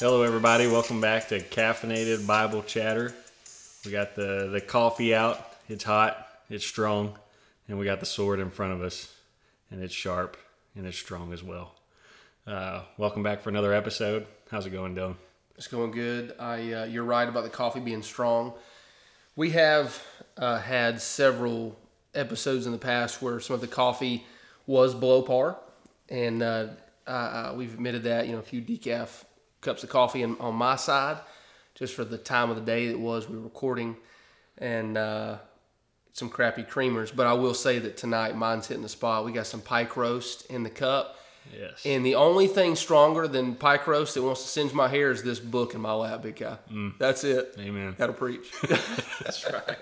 Hello, everybody. Welcome back to Caffeinated Bible Chatter. We got the, the coffee out. It's hot, it's strong, and we got the sword in front of us, and it's sharp and it's strong as well. Uh, welcome back for another episode. How's it going, Dylan? It's going good. I uh, you're right about the coffee being strong. We have uh, had several episodes in the past where some of the coffee was below par, and uh, uh, we've admitted that. You know, a few decaf cups of coffee in, on my side, just for the time of the day it was we were recording, and uh, some crappy creamers. But I will say that tonight mine's hitting the spot. We got some pike roast in the cup. Yes. And the only thing stronger than pike roast that wants to singe my hair is this book in my lap, big guy. That's it. Amen. That'll preach. That's right.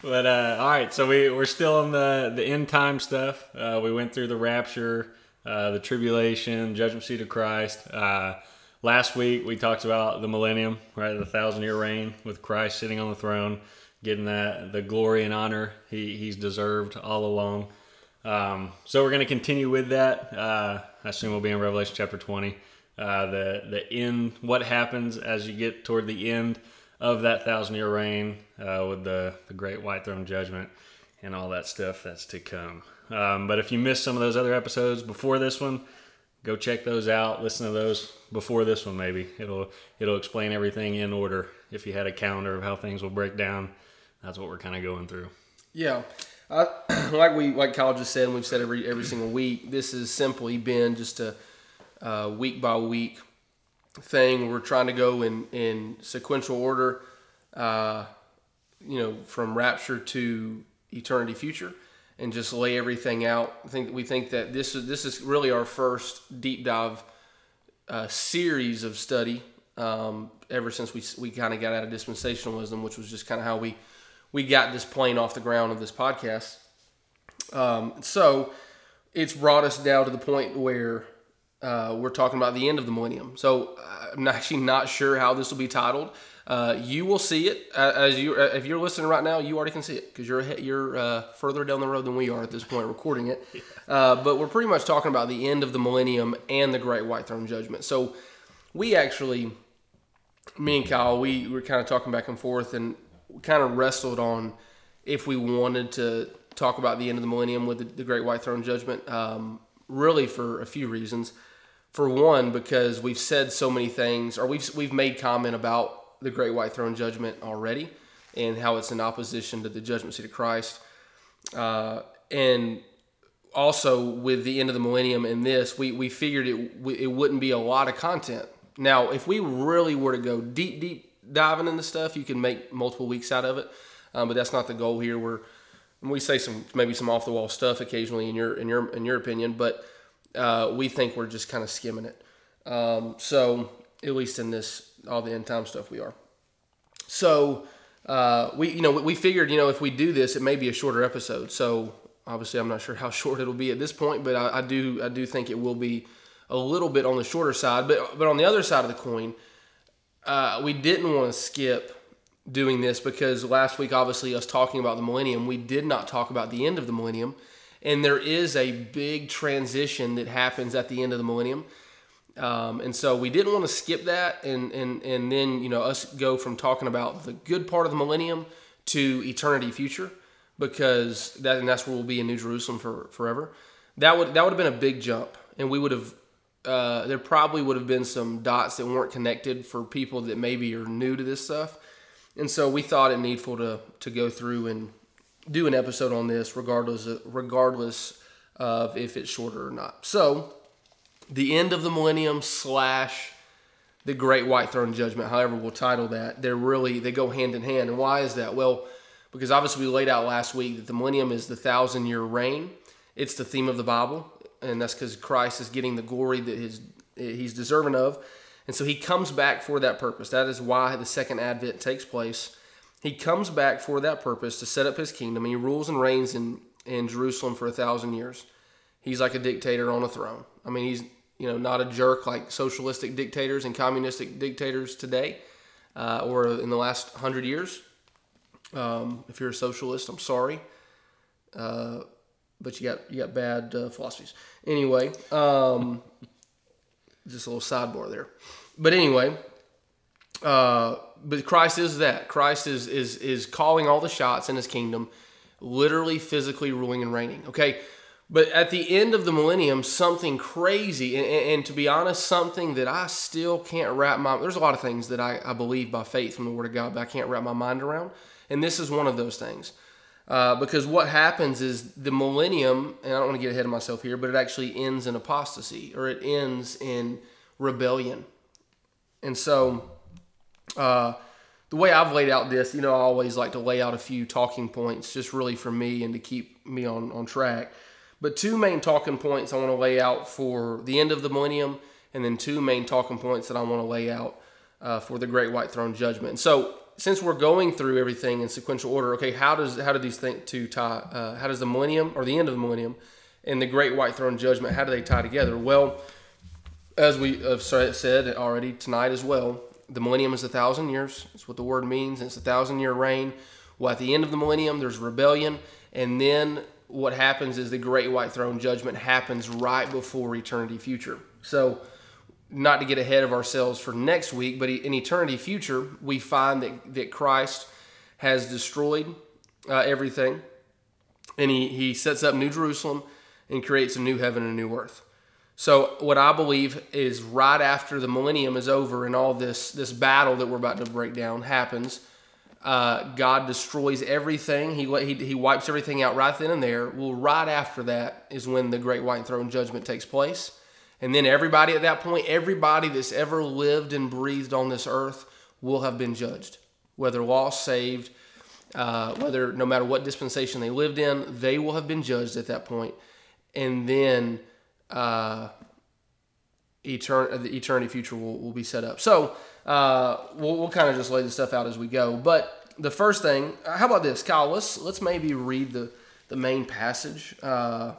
But uh, all right, so we we're still on the the end time stuff. Uh, we went through the rapture, uh, the tribulation, judgment seat of Christ. Last week we talked about the millennium, right? The thousand year reign with Christ sitting on the throne, getting that the glory and honor he he's deserved all along. Um, so we're going to continue with that. Uh, I assume we'll be in Revelation chapter twenty. Uh, the the end, what happens as you get toward the end of that thousand year reign uh, with the, the great white throne judgment and all that stuff that's to come. Um, but if you missed some of those other episodes before this one, go check those out. Listen to those before this one, maybe it'll it'll explain everything in order. If you had a calendar of how things will break down, that's what we're kind of going through. Yeah. Like we like Kyle just said, and we've said every every single week. This has simply been just a uh, week by week thing. We're trying to go in in sequential order. Uh, you know, from rapture to eternity future, and just lay everything out. I think we think that this is this is really our first deep dive uh, series of study um, ever since we we kind of got out of dispensationalism, which was just kind of how we we got this plane off the ground of this podcast. Um, so it's brought us down to the point where uh, we're talking about the end of the millennium. So I'm actually not sure how this will be titled. Uh, you will see it uh, as you uh, if you're listening right now. You already can see it because you're you're uh, further down the road than we are at this point recording it. Uh, but we're pretty much talking about the end of the millennium and the Great White Throne Judgment. So we actually, me and Kyle, we were kind of talking back and forth and kind of wrestled on if we wanted to talk about the end of the millennium with the, the Great White Throne Judgment. Um, really, for a few reasons. For one, because we've said so many things, or we've we've made comment about the Great White Throne Judgment already, and how it's in opposition to the Judgment Seat of Christ, uh, and also with the end of the millennium and this, we, we figured it it wouldn't be a lot of content. Now, if we really were to go deep, deep diving into stuff, you can make multiple weeks out of it. Um, but that's not the goal here. We're we say some maybe some off the wall stuff occasionally in your in your in your opinion, but uh, we think we're just kind of skimming it. Um, so at least in this all the end time stuff, we are. So uh, we you know we figured you know if we do this, it may be a shorter episode. So obviously, I'm not sure how short it'll be at this point, but I, I do I do think it will be a little bit on the shorter side. But but on the other side of the coin, uh, we didn't want to skip doing this because last week, obviously, us talking about the millennium, we did not talk about the end of the millennium. And there is a big transition that happens at the end of the millennium. Um, and so we didn't want to skip that and, and, and then, you know, us go from talking about the good part of the millennium to eternity future because that, and that's where we'll be in New Jerusalem for forever. That would, that would have been a big jump. And we would have, uh, there probably would have been some dots that weren't connected for people that maybe are new to this stuff. And so we thought it needful to to go through and do an episode on this, regardless regardless of if it's shorter or not. So, the end of the millennium slash the Great White Throne Judgment, however we'll title that, they're really they go hand in hand. And why is that? Well, because obviously we laid out last week that the millennium is the thousand year reign. It's the theme of the Bible, and that's because Christ is getting the glory that his he's deserving of. And so he comes back for that purpose. That is why the second advent takes place. He comes back for that purpose to set up his kingdom. He rules and reigns in, in Jerusalem for a thousand years. He's like a dictator on a throne. I mean, he's you know not a jerk like socialistic dictators and communistic dictators today, uh, or in the last hundred years. Um, if you're a socialist, I'm sorry, uh, but you got you got bad uh, philosophies. Anyway, um, just a little sidebar there. but anyway, uh, but Christ is that. Christ is is is calling all the shots in His kingdom, literally, physically ruling and reigning. Okay, but at the end of the millennium, something crazy, and, and, to be honest, something that I still can't wrap my. There's a lot of things that I, I believe by faith from the Word of God, but I can't wrap my mind around, and this is one of those things. Uh, because what happens is the millennium, and I don't want to get ahead of myself here, but it actually ends in apostasy or it ends in rebellion. And so, uh, the way I've laid out this, you know, I always like to lay out a few talking points just really for me and to keep me on, on track. But two main talking points I want to lay out for the end of the millennium, and then two main talking points that I want to lay out uh, for the Great White Throne Judgment. So, since we're going through everything in sequential order, okay, how does how do these things two tie? Uh, how does the millennium or the end of the millennium and the Great White Throne Judgment how do they tie together? Well, as we have said already tonight as well, the millennium is a thousand years. That's what the word means. It's a thousand year reign. Well, at the end of the millennium, there's rebellion, and then what happens is the Great White Throne Judgment happens right before eternity future. So not to get ahead of ourselves for next week, but in eternity future, we find that, that Christ has destroyed uh, everything and he, he sets up New Jerusalem and creates a new heaven and a new earth. So what I believe is right after the millennium is over and all this this battle that we're about to break down happens, uh, God destroys everything. He, he he wipes everything out right then and there. Well, right after that is when the great white throne judgment takes place. And then everybody at that point, everybody that's ever lived and breathed on this earth will have been judged, whether lost, saved, uh, whether no matter what dispensation they lived in, they will have been judged at that point. And then uh, etern- the eternity future will, will be set up. So uh, we'll, we'll kind of just lay the stuff out as we go. But the first thing, how about this, Kyle? Let's let's maybe read the the main passage. Uh,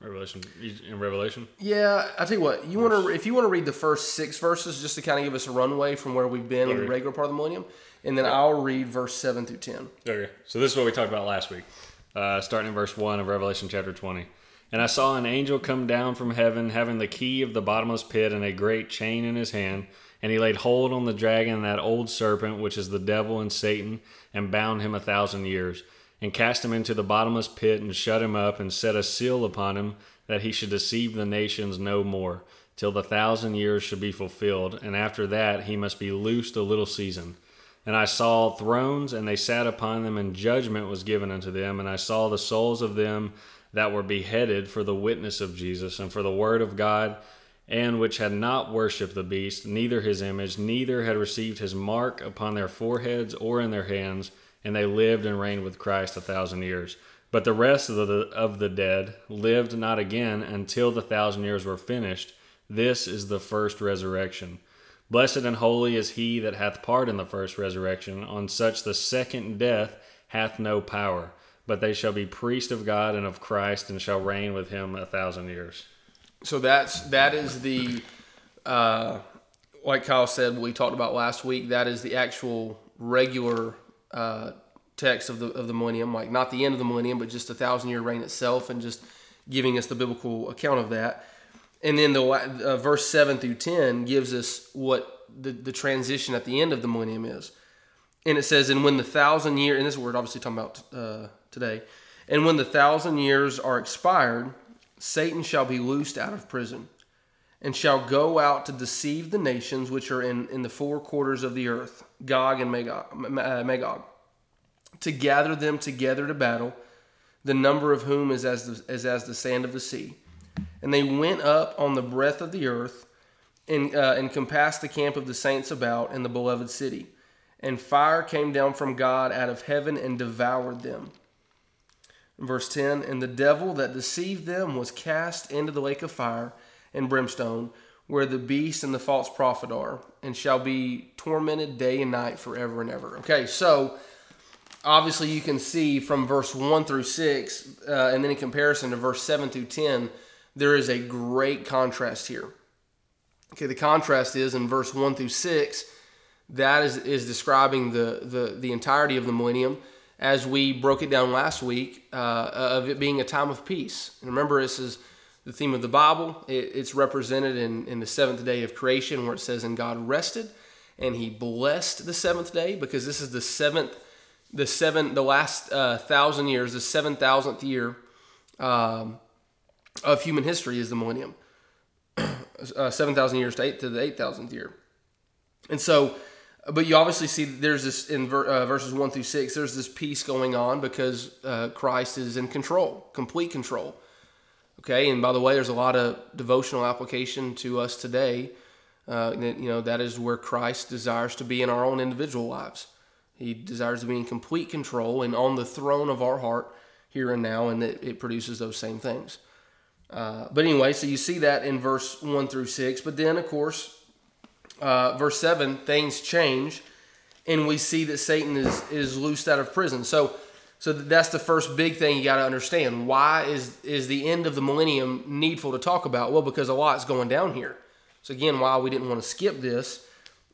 Revelation in Revelation. Yeah, I tell you what, you want to if you want to read the first six verses just to kind of give us a runway from where we've been okay. in the regular part of the millennium, and then I'll read verse seven through ten. Okay, so this is what we talked about last week, uh, starting in verse one of Revelation chapter twenty. And I saw an angel come down from heaven, having the key of the bottomless pit and a great chain in his hand. And he laid hold on the dragon, that old serpent, which is the devil and Satan, and bound him a thousand years and cast him into the bottomless pit and shut him up and set a seal upon him that he should deceive the nations no more till the thousand years should be fulfilled and after that he must be loosed a little season. And i saw thrones and they sat upon them and judgment was given unto them and i saw the souls of them that were beheaded for the witness of jesus and for the word of god and which had not worshipped the beast neither his image neither had received his mark upon their foreheads or in their hands and they lived and reigned with Christ a thousand years. But the rest of the, of the dead lived not again until the thousand years were finished. This is the first resurrection. Blessed and holy is he that hath part in the first resurrection. On such the second death hath no power, but they shall be priests of God and of Christ, and shall reign with him a thousand years. So that's that is the uh, like Kyle said, we talked about last week. That is the actual regular uh, text of the of the millennium, like not the end of the millennium, but just the thousand year reign itself, and just giving us the biblical account of that. And then the uh, verse seven through ten gives us what the, the transition at the end of the millennium is, and it says, "And when the thousand year," and this word obviously talking about uh, today, and when the thousand years are expired, Satan shall be loosed out of prison and shall go out to deceive the nations which are in, in the four quarters of the earth, Gog and Magog, uh, Magog, to gather them together to battle, the number of whom is as, the, is as the sand of the sea. And they went up on the breadth of the earth and, uh, and compassed the camp of the saints about in the beloved city. And fire came down from God out of heaven and devoured them. Verse 10 And the devil that deceived them was cast into the lake of fire and brimstone, where the beast and the false prophet are, and shall be tormented day and night forever and ever. Okay, so obviously you can see from verse 1 through 6, uh, and then in comparison to verse 7 through 10, there is a great contrast here. Okay, the contrast is in verse 1 through 6, that is, is describing the, the, the entirety of the millennium as we broke it down last week uh, of it being a time of peace. And remember, this is the theme of the Bible. It, it's represented in, in the seventh day of creation, where it says, "And God rested, and He blessed the seventh day," because this is the seventh, the seven, the last uh, thousand years, the seven thousandth year um, of human history is the millennium. uh, seven thousand years to eight to the eight thousandth year, and so. But you obviously see there's this in uh, verses one through six. There's this peace going on because uh, Christ is in control, complete control. Okay, and by the way, there's a lot of devotional application to us today. Uh, that, you know, that is where Christ desires to be in our own individual lives. He desires to be in complete control and on the throne of our heart here and now, and it, it produces those same things. Uh, but anyway, so you see that in verse 1 through 6. But then, of course, uh, verse 7, things change, and we see that Satan is, is loosed out of prison. So, so that's the first big thing you got to understand. Why is is the end of the millennium needful to talk about? Well, because a lot's going down here. So again, why we didn't want to skip this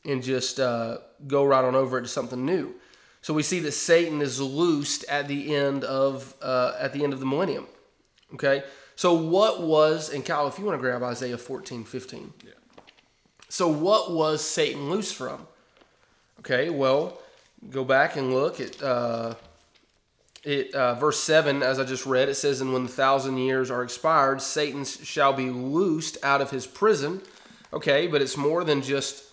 and just uh, go right on over it to something new. So we see that Satan is loosed at the end of uh, at the end of the millennium. Okay. So what was and Kyle, if you want to grab Isaiah 14, 15. Yeah. So what was Satan loose from? Okay. Well, go back and look at. Uh, it uh, verse 7 as i just read it says and when the thousand years are expired satan shall be loosed out of his prison okay but it's more than just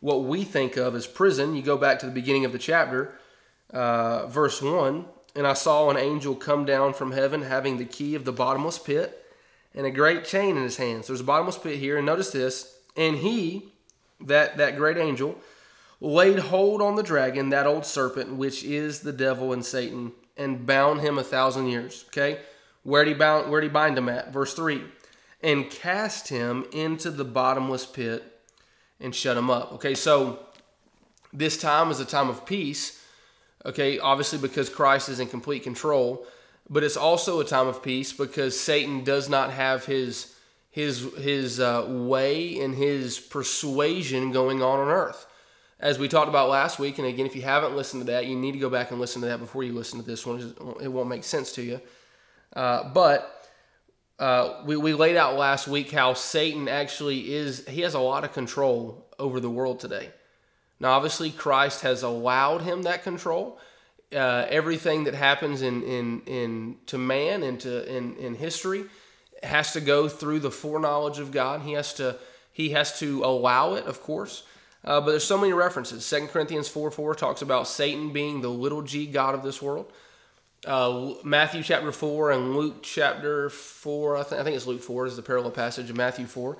what we think of as prison you go back to the beginning of the chapter uh, verse 1 and i saw an angel come down from heaven having the key of the bottomless pit and a great chain in his hands there's a bottomless pit here and notice this and he that that great angel laid hold on the dragon that old serpent which is the devil and satan and bound him a thousand years. Okay, where did he bound? Where did he bind him at? Verse three, and cast him into the bottomless pit and shut him up. Okay, so this time is a time of peace. Okay, obviously because Christ is in complete control, but it's also a time of peace because Satan does not have his his his uh, way and his persuasion going on on earth as we talked about last week, and again, if you haven't listened to that, you need to go back and listen to that before you listen to this one. It won't make sense to you. Uh, but uh, we, we laid out last week how Satan actually is, he has a lot of control over the world today. Now, obviously, Christ has allowed him that control. Uh, everything that happens in, in, in to man and to in, in history has to go through the foreknowledge of God. He has to he has to allow it, of course. Uh, but there's so many references. Second Corinthians 4 4 talks about Satan being the little g God of this world. Uh, Matthew chapter 4 and Luke chapter 4, I, th- I think it's Luke 4 is the parallel passage of Matthew 4.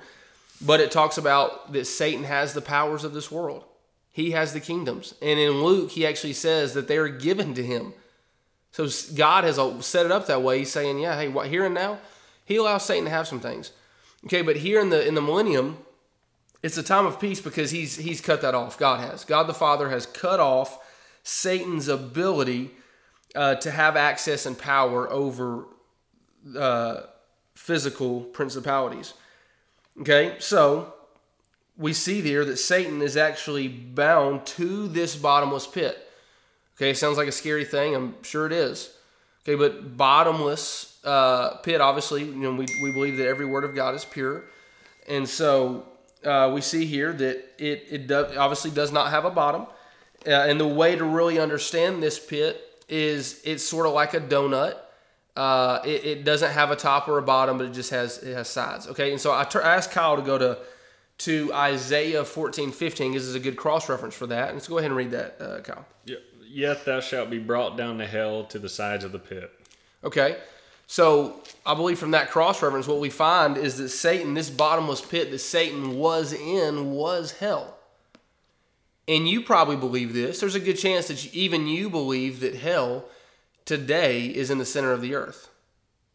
But it talks about that Satan has the powers of this world. He has the kingdoms. And in Luke, he actually says that they are given to him. So God has set it up that way. He's saying, yeah, hey, what, here and now, he allows Satan to have some things. Okay, but here in the in the millennium, it's a time of peace because he's he's cut that off. God has. God the Father has cut off Satan's ability uh, to have access and power over uh, physical principalities. Okay, so we see there that Satan is actually bound to this bottomless pit. Okay, sounds like a scary thing. I'm sure it is. Okay, but bottomless uh, pit, obviously, you know, we, we believe that every word of God is pure. And so uh, we see here that it, it do, obviously does not have a bottom. Uh, and the way to really understand this pit is it's sort of like a donut. Uh, it, it, doesn't have a top or a bottom, but it just has it has sides. Okay, and so I, ter- I asked Kyle to go to to Isaiah 14, 15. This is a good cross reference for that. Let's go ahead and read that, uh, Kyle. Yet thou shalt be brought down to hell to the sides of the pit. Okay. So I believe from that cross reference, what we find is that Satan, this bottomless pit that Satan was in, was hell. And you probably believe this. There's a good chance that you, even you believe that hell today is in the center of the earth.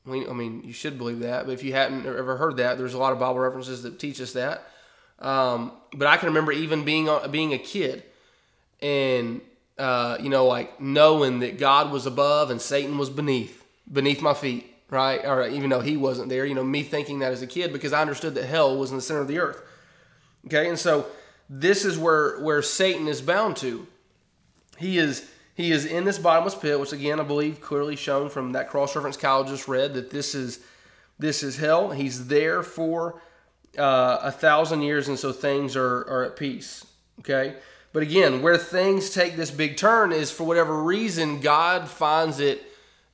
I mean, I mean, you should believe that. But if you hadn't ever heard that, there's a lot of Bible references that teach us that. Um, but I can remember even being being a kid, and uh, you know, like knowing that God was above and Satan was beneath beneath my feet, right? Or even though he wasn't there, you know, me thinking that as a kid because I understood that hell was in the center of the earth. Okay, and so this is where where Satan is bound to. He is he is in this bottomless pit, which again I believe clearly shown from that cross reference Kyle just read that this is This is hell. He's there for uh, a thousand years, and so things are, are at peace. Okay? But again, where things take this big turn is for whatever reason, God finds it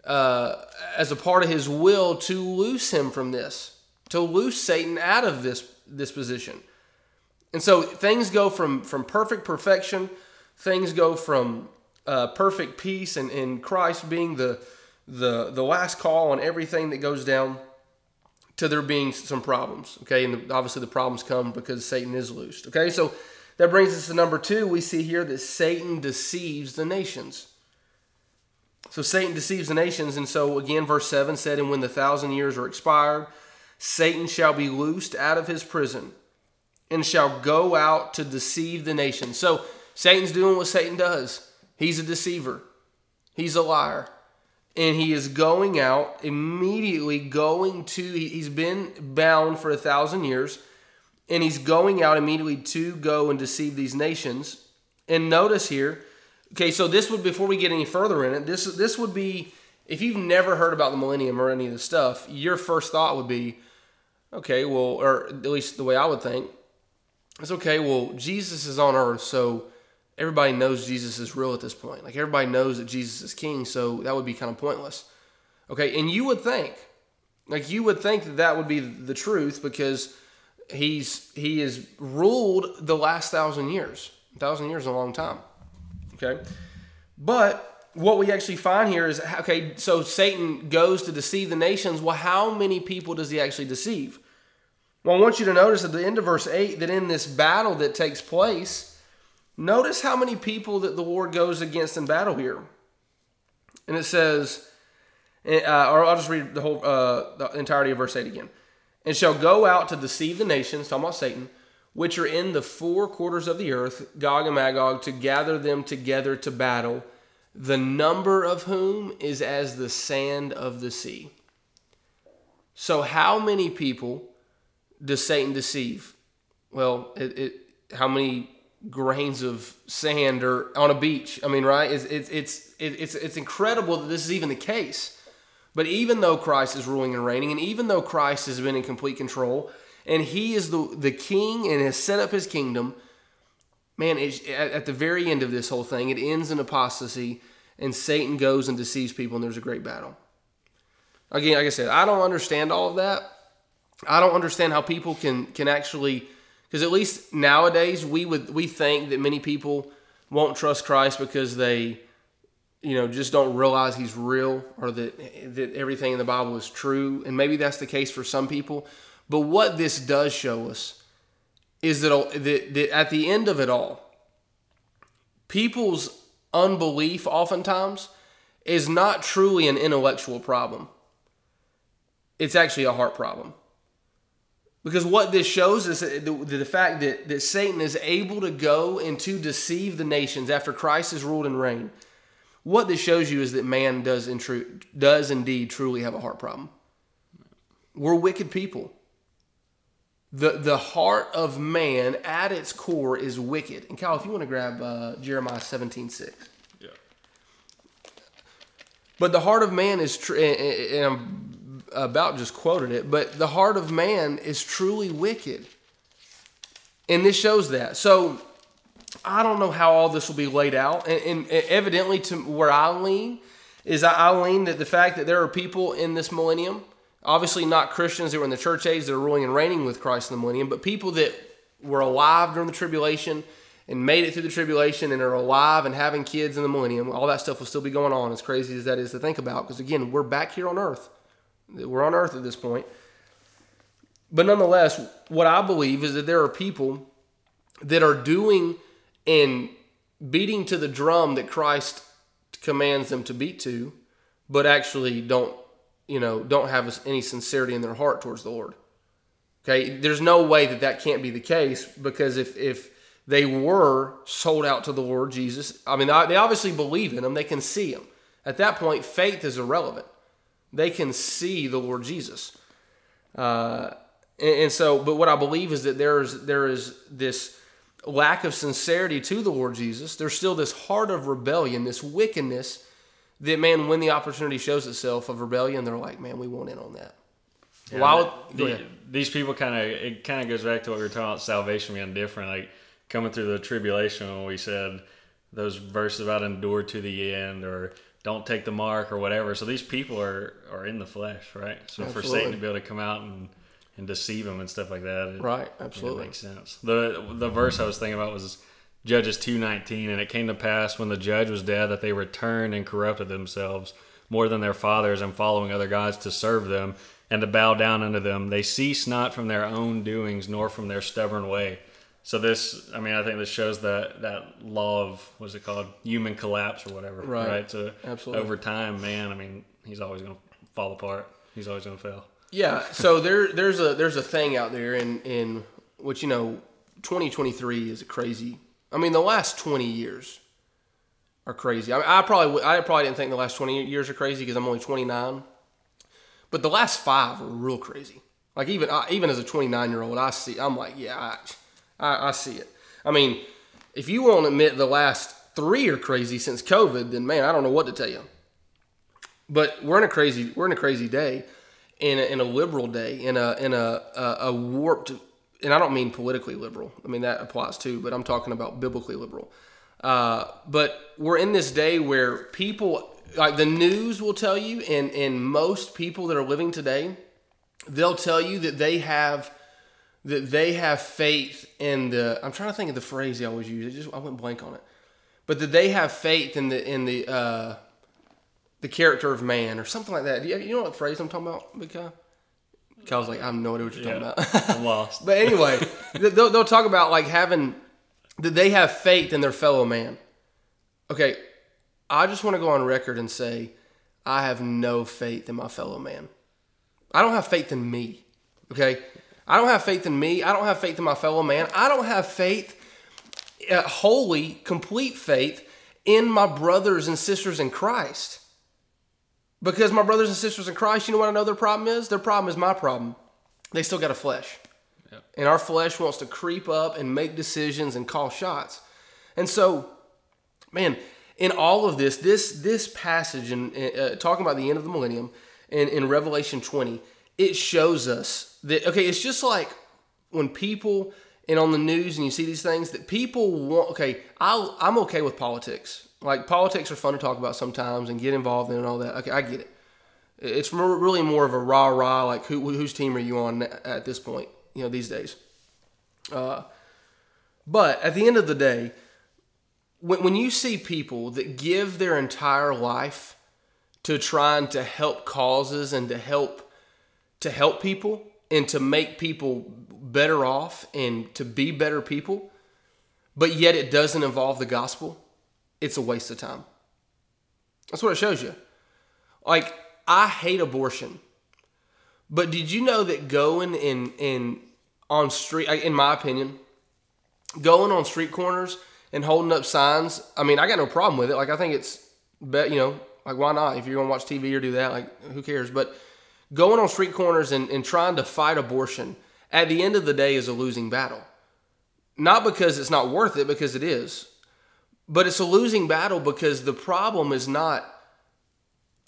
uh, as a part of his will to loose him from this, to loose Satan out of this, this position. And so things go from, from perfect perfection, things go from uh, perfect peace and, and Christ being the, the, the last call on everything that goes down to there being some problems. Okay, and the, obviously the problems come because Satan is loosed. Okay, so that brings us to number two. We see here that Satan deceives the nations. So Satan deceives the nations, and so again, verse 7 said, And when the thousand years are expired, Satan shall be loosed out of his prison and shall go out to deceive the nations. So Satan's doing what Satan does. He's a deceiver. He's a liar. And he is going out, immediately going to, he's been bound for a thousand years and he's going out immediately to go and deceive these nations. And notice here, okay, so this would before we get any further in it, this this would be if you've never heard about the millennium or any of the stuff, your first thought would be, okay, well, or at least the way I would think, it's okay. Well, Jesus is on earth, so everybody knows Jesus is real at this point. Like everybody knows that Jesus is king, so that would be kind of pointless. Okay, and you would think, like you would think that that would be the truth because he's he has ruled the last thousand years. A thousand years is a long time. Okay, but what we actually find here is okay. So Satan goes to deceive the nations. Well, how many people does he actually deceive? Well, I want you to notice at the end of verse eight that in this battle that takes place, notice how many people that the Lord goes against in battle here, and it says. Uh, or I'll just read the whole uh, the entirety of verse 8 again and shall go out to deceive the nations, talking about Satan, which are in the four quarters of the earth, Gog and Magog, to gather them together to battle, the number of whom is as the sand of the sea. So, how many people does Satan deceive? Well, it, it, how many grains of sand are on a beach? I mean, right? It's, it's, it's, it's, it's incredible that this is even the case. But even though Christ is ruling and reigning, and even though Christ has been in complete control, and he is the, the king and has set up his kingdom, man, at, at the very end of this whole thing, it ends in apostasy, and Satan goes and deceives people, and there's a great battle. Again, like I said, I don't understand all of that. I don't understand how people can can actually, because at least nowadays we would we think that many people won't trust Christ because they you know, just don't realize he's real or that that everything in the Bible is true. And maybe that's the case for some people. But what this does show us is that, that, that at the end of it all, people's unbelief oftentimes is not truly an intellectual problem. It's actually a heart problem. Because what this shows is the, the fact that, that Satan is able to go and to deceive the nations after Christ has ruled and reigned what this shows you is that man does in does indeed truly have a heart problem. We're wicked people. The the heart of man at its core is wicked. And Kyle, if you want to grab uh, Jeremiah 17, 6. Yeah. But the heart of man is true, and I'm about just quoted it, but the heart of man is truly wicked. And this shows that. So I don't know how all this will be laid out. And, and evidently, to where I lean, is I lean that the fact that there are people in this millennium, obviously not Christians that were in the church age that are ruling and reigning with Christ in the millennium, but people that were alive during the tribulation and made it through the tribulation and are alive and having kids in the millennium. All that stuff will still be going on, as crazy as that is to think about. Because again, we're back here on earth. We're on earth at this point. But nonetheless, what I believe is that there are people that are doing and beating to the drum that Christ commands them to beat to, but actually don't, you know, don't have any sincerity in their heart towards the Lord. Okay, there's no way that that can't be the case because if if they were sold out to the Lord Jesus, I mean, they obviously believe in him. They can see him. At that point, faith is irrelevant. They can see the Lord Jesus. Uh, and, and so, but what I believe is that there is there is this lack of sincerity to the Lord Jesus. There's still this heart of rebellion, this wickedness that, man, when the opportunity shows itself of rebellion, they're like, man, we want in on that. I would- the- these people kind of it kind of goes back to what we were talking about salvation being different. Like coming through the tribulation when we said those verses about endure to the end or don't take the mark or whatever. So these people are are in the flesh, right? So for Satan to be able to come out and and deceive them and stuff like that, it, Right, it absolutely. makes sense. The the verse I was thinking about was Judges two nineteen, and it came to pass when the judge was dead that they returned and corrupted themselves more than their fathers, and following other gods to serve them and to bow down unto them. They cease not from their own doings, nor from their stubborn way. So this, I mean, I think this shows that that law of what's it called, human collapse or whatever, Right. right? So Absolutely. over time, man, I mean, he's always going to fall apart. He's always going to fail. Yeah, so there there's a there's a thing out there in in which you know 2023 is a crazy. I mean, the last 20 years are crazy. I, mean, I probably I probably didn't think the last 20 years are crazy because I'm only 29. But the last 5 are real crazy. Like even I, even as a 29 year old, I see I'm like, yeah, I, I I see it. I mean, if you won't admit the last 3 are crazy since COVID, then man, I don't know what to tell you but we're in a crazy we're in a crazy day in a, in a liberal day in a in a, a a warped and I don't mean politically liberal I mean that applies too but I'm talking about biblically liberal uh, but we're in this day where people like the news will tell you and and most people that are living today they'll tell you that they have that they have faith in the I'm trying to think of the phrase they always use. It just I went blank on it. But that they have faith in the in the uh the character of man or something like that. You, you know what phrase I'm talking about, Kyle? Kyle's like, I have no idea what you're talking Yeah. about. I'm lost. but anyway, they'll, they'll talk about like having that they have faith in their fellow man. Okay, I just want to go on record and say I have no faith in my fellow man. I don't have faith in me. Okay, I don't have faith in me. I don't have faith in my fellow man. I don't have faith, uh, wholly, complete faith in my brothers and sisters in Christ. Because my brothers and sisters in Christ, you know what I know their problem is? Their problem is my problem. They still got a flesh. And our flesh wants to creep up and make decisions and call shots. And so, man, in all of this, this this passage and uh, talking about the end of the millennium in, in Revelation 20, it shows us that okay, it's just like when people and on the news and you see these things that people want. Okay, I I'm okay with politics. Like politics are fun to talk about sometimes and get involved in and all that. Okay, I get it. It's more, really more of a rah rah. Like who whose team are you on at this point? You know these days. Uh, but at the end of the day, when, when you see people that give their entire life to trying to help causes and to help to help people and to make people better off and to be better people, but yet it doesn't involve the gospel, it's a waste of time. That's what it shows you. Like I hate abortion. But did you know that going in in on street in my opinion, going on street corners and holding up signs, I mean, I got no problem with it. Like I think it's bet you know, like why not? If you're gonna watch TV or do that, like who cares? But going on street corners and, and trying to fight abortion at the end of the day is a losing battle. Not because it's not worth it, because it is. But it's a losing battle because the problem is not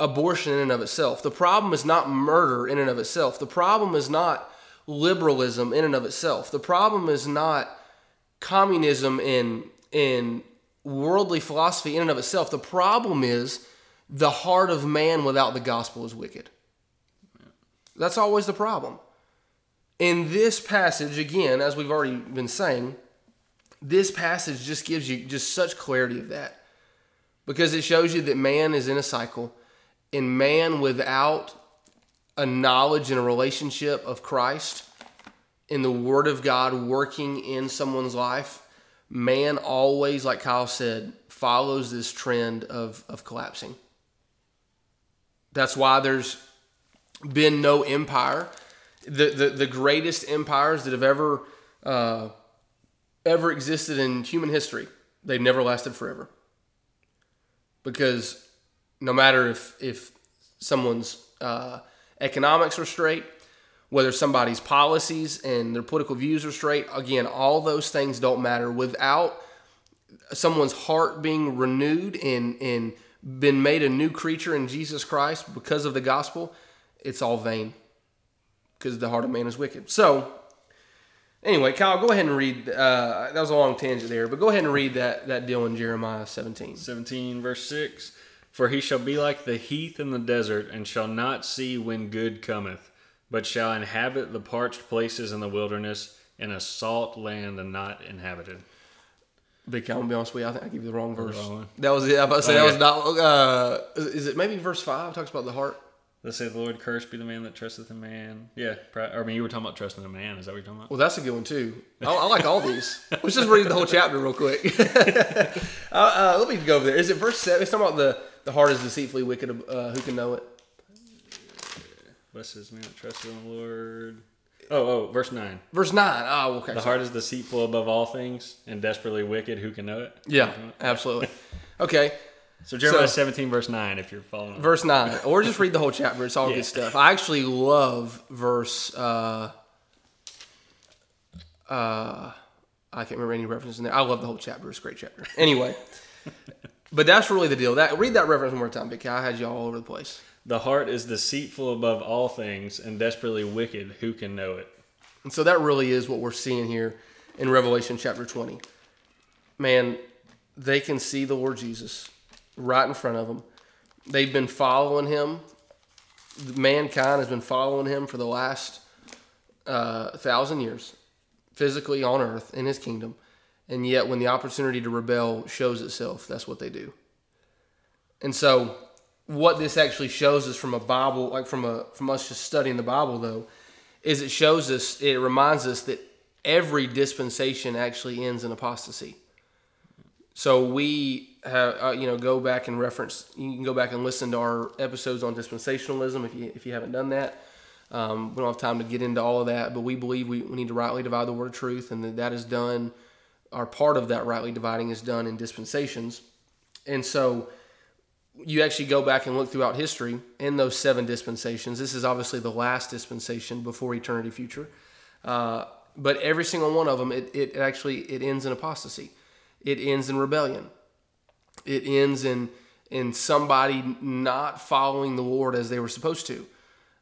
abortion in and of itself. The problem is not murder in and of itself. The problem is not liberalism in and of itself. The problem is not communism and and worldly philosophy in and of itself. The problem is the heart of man without the gospel is wicked. That's always the problem. In this passage, again, as we've already been saying, this passage just gives you just such clarity of that because it shows you that man is in a cycle and man without a knowledge and a relationship of Christ in the Word of God working in someone's life, man always, like Kyle said, follows this trend of, of collapsing. That's why there's been no empire. The, the, the greatest empires that have ever uh, ever existed in human history, they've never lasted forever. Because no matter if if someone's uh, economics are straight, whether somebody's policies and their political views are straight, again, all those things don't matter without someone's heart being renewed and and been made a new creature in Jesus Christ because of the gospel. It's all vain. because the heart of man is wicked. So, anyway, Kyle, go ahead and read. Uh, that was a long tangent there, but go ahead and read that that deal in Jeremiah 17. 17 verse 6 For he shall be like the heath in the desert, and shall not see when good cometh, but shall inhabit the parched places in the wilderness, in a salt land and not inhabited. Big Kyle, I'm gonna be honest with you. I think I gave you the wrong verse. wrong. That was it. I was about to say Oh, that yeah. was not. Uh, is is it maybe verse five talks about the heart? Let's say the Lord cursed be the man that trusteth in man. Yeah, I mean you were talking about trusting in man. Is that what you're talking about? Well, that's a good one too. I, I like all these. Let's just read the whole chapter real quick. uh, uh, let me go over there. Is it verse seven? It's talking about the the heart is deceitfully wicked. Uh, who can know it? Blessed is man that trusteth in the Lord. Oh, oh, verse 9. Verse nine. Oh, okay. The heart is deceitful above all things and desperately wicked. Who can know it? Yeah, absolutely. Okay, So Jeremiah So- 17, verse 9, if you're following. verse nine, or just read the whole chapter. It's all Yeah. good stuff. I actually love verse. Uh, uh, I can't remember any references in there. I love the whole chapter. It's a great chapter. Anyway, but that's really the deal. That read that reference one more time, Vicky. I had you all over the place. The heart is deceitful above all things and desperately wicked. Who can know it? And so that really is what we're seeing here in Revelation chapter 20. Man, they can see the Lord Jesus right in front of them. They've been following him. Mankind has been following him for the last uh, thousand years, physically on earth in his kingdom. And yet, when the opportunity to rebel shows itself, that's what they do. And so, what this actually shows us from a Bible, like from a from us just studying the Bible, though, is it shows us, it reminds us that every dispensation actually ends in apostasy. So we have, uh, you know, go back and reference. You can go back and listen to our episodes on dispensationalism if you if you haven't done that. Um, we don't have time to get into all of that, but we believe we, we need to rightly divide the word of truth, and that that is done. Our part of that rightly dividing is done in dispensations, and so you actually go back and look throughout history in those seven dispensations. This is obviously the last dispensation before eternity future, uh, but every single one of them, it, it actually it ends in apostasy. It ends in rebellion. It ends in in somebody not following the Lord as they were supposed to.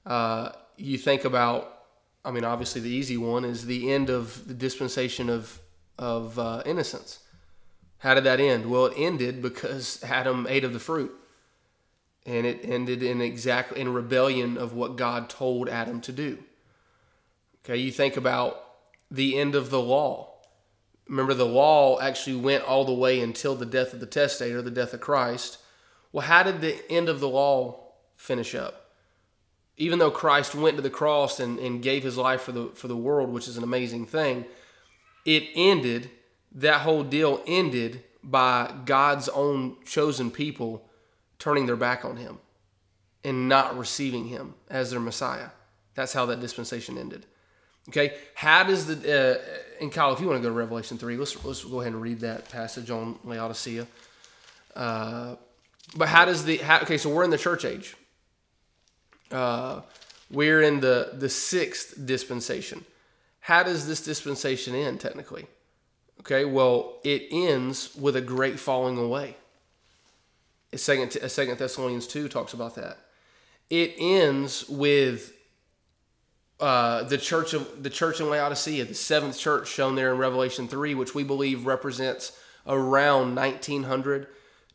Uh, you think about, I mean, obviously the easy one is the end of the dispensation of of uh, innocence. How did that end? Well, it ended because Adam ate of the fruit, and it ended in exactly in rebellion of what God told Adam to do. Okay, you think about the end of the law. Remember, the law actually went all the way until the death of the testator, the death of Christ. Well, how did the end of the law finish up? Even though Christ went to the cross and, and gave his life for the for the world, which is an amazing thing, it ended. That whole deal ended by God's own chosen people turning their back on him and not receiving him as their Messiah. That's how that dispensation ended. Okay, how does the uh, and Kyle, if you want to go to Revelation three, let's let's go ahead and read that passage on Laodicea. Uh, but how does the how, okay? So we're in the church age. Uh, we're in the the sixth dispensation. How does this dispensation end technically? Okay, well it ends with a great falling away. Second Second Thessalonians two talks about that. It ends with uh, the church of the church in Laodicea, the seventh church shown there in Revelation three, which we believe represents around 1900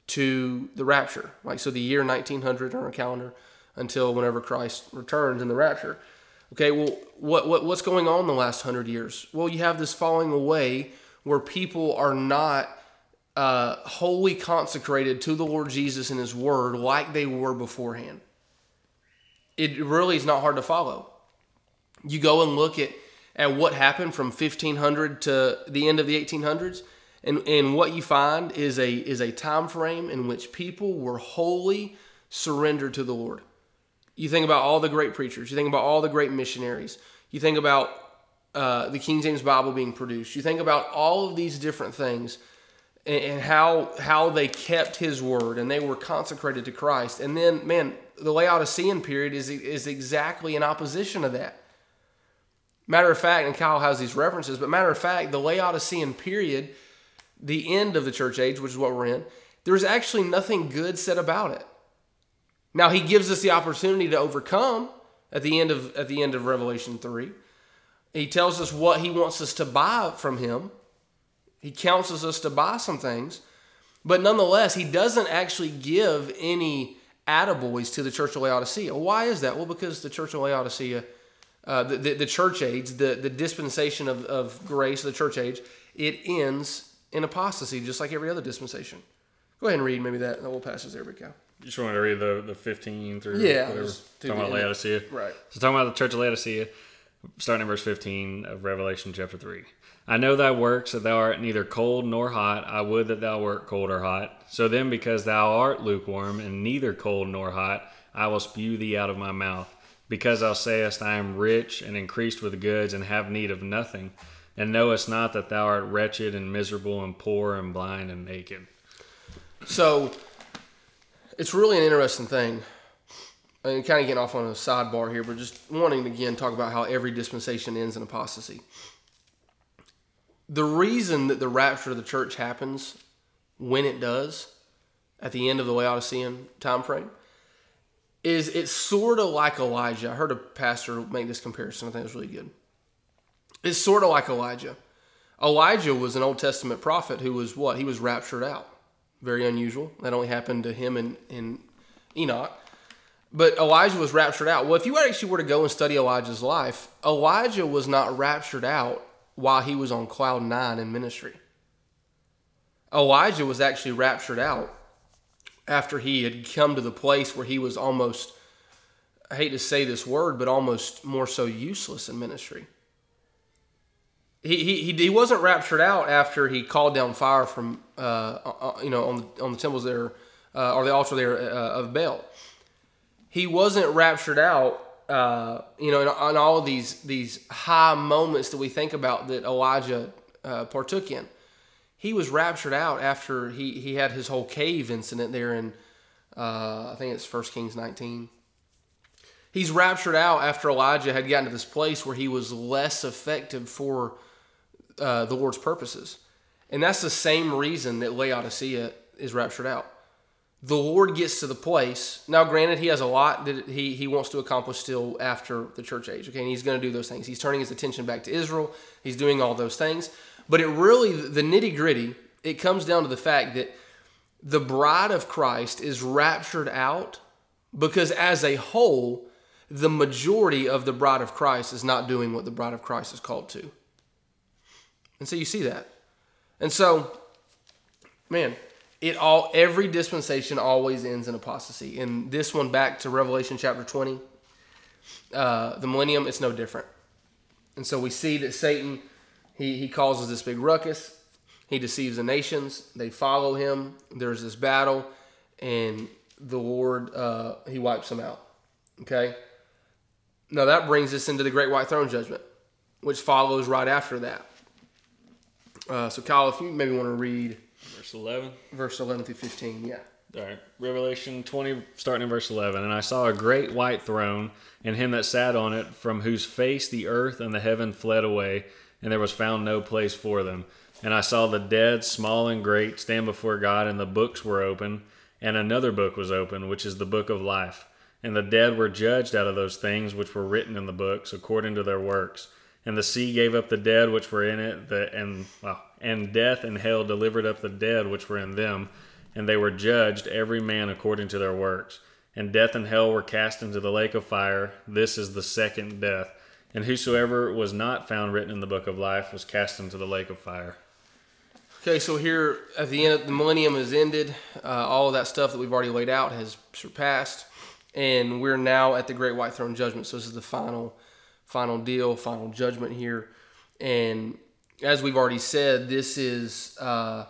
to the rapture. Like so, the year 1900 on our calendar until whenever Christ returns in the rapture. Okay, well, what, what what's going on in the last hundred years? Well, you have this falling away where people are not uh, wholly consecrated to the Lord Jesus and His Word like they were beforehand. It really is not hard to follow you go and look at, at what happened from 1500 to the end of the 1800s and, and what you find is a is a time frame in which people were wholly surrendered to the lord. You think about all the great preachers. You think about all the great missionaries. You think about uh, the king james bible being produced. You think about all of these different things and, and how how they kept his word and they were consecrated to christ. And then man the laodicean period is is exactly in opposition to that Matter of fact, and Kyle has these references, but matter of fact, the Laodicean period, the end of the church age, which is what we're in, there's actually nothing good said about it. Now, he gives us the opportunity to overcome at the end of at the end of Revelation three. He tells us what he wants us to buy from him. He counsels us to buy some things, but nonetheless, he doesn't actually give any attaboys to the church of Laodicea. Why is that? Well, because the church of Laodicea, uh, the, the, the church age, the, the dispensation of, of grace, the church age, it ends in apostasy, just like every other dispensation. Go ahead and read maybe that, that little passage there we go. You just want to read the, the 15 through Yeah, whatever. Talking about Laodicea. Right. So talking about the church of Laodicea, starting in verse 15 of Revelation chapter 3. I know thy works, that thou art neither cold nor hot. I would that thou wert cold or hot. So then, because thou art lukewarm, and neither cold nor hot, I will spew thee out of my mouth. Because thou sayest, I am rich and increased with goods, and have need of nothing, and knowest not that thou art wretched and miserable and poor and blind and naked. So it's really an interesting thing. I mean, kind of getting off on a sidebar here, but just wanting to again talk about how every dispensation ends in apostasy. The reason that the rapture of the church happens when it does at the end of the Laodicean time frame is it's sort of like Elijah. I heard a pastor make this comparison. I think it was really good. It's sort of like Elijah. Elijah was an Old Testament prophet who was what? He was raptured out. Very unusual. That only happened to him and, and Enoch. But Elijah was raptured out. Well, if you actually were to go and study Elijah's life, Elijah was not raptured out while he was on cloud nine in ministry. Elijah was actually raptured out after he had come to the place where he was almost, I hate to say this word, but almost more so useless in ministry. He, he, he, wasn't raptured out after he called down fire from, uh, uh, you know, on the, on the temples there, uh, or the altar there uh, of Baal. He wasn't raptured out uh, you know, on all these these high moments that we think about that Elijah uh, partook in. He was raptured out after he, he had his whole cave incident there in, uh, I think it's First Kings 19. He's raptured out after Elijah had gotten to this place where he was less effective for uh, the Lord's purposes. And that's the same reason that Laodicea is raptured out the Lord gets to the place. Now, granted, he has a lot that he, he wants to accomplish still after the church age. Okay, and he's going to do those things. He's turning his attention back to Israel. He's doing all those things. But it really, the nitty gritty, it comes down to the fact that the bride of Christ is raptured out because, as a whole, the majority of the bride of Christ is not doing what the bride of Christ is called to. And so you see that. And so, man, it all every dispensation always ends in apostasy. And this one back to Revelation chapter 20, uh, the millennium, it's no different. And so we see that Satan, he, he causes this big ruckus. He deceives the nations. They follow him. There's this battle, and the Lord, uh, he wipes them out. Okay? Now that brings us into the great white throne judgment, which follows right after that. Uh, so, Kyle, if you maybe want to read Verse 11. verse 11 through 15, yeah. All right. Revelation 20, starting in verse 11. And I saw a great white throne, and him that sat on it, from whose face the earth and the heaven fled away, and there was found no place for them. And I saw the dead, small and great, stand before God, and the books were open. And another book was open, which is the book of life. And the dead were judged out of those things which were written in the books, according to their works. And the sea gave up the dead which were in it, the, and well, and death and hell delivered up the dead which were in them, and they were judged every man according to their works. And death and hell were cast into the lake of fire. This is the second death. And whosoever was not found written in the book of life was cast into the lake of fire. Okay, so here at the end, of the millennium has ended. Uh, all of that stuff that we've already laid out has surpassed, and we're now at the Great White Throne Judgment. So this is the final, final deal, final judgment here. And as we've already said, this is uh,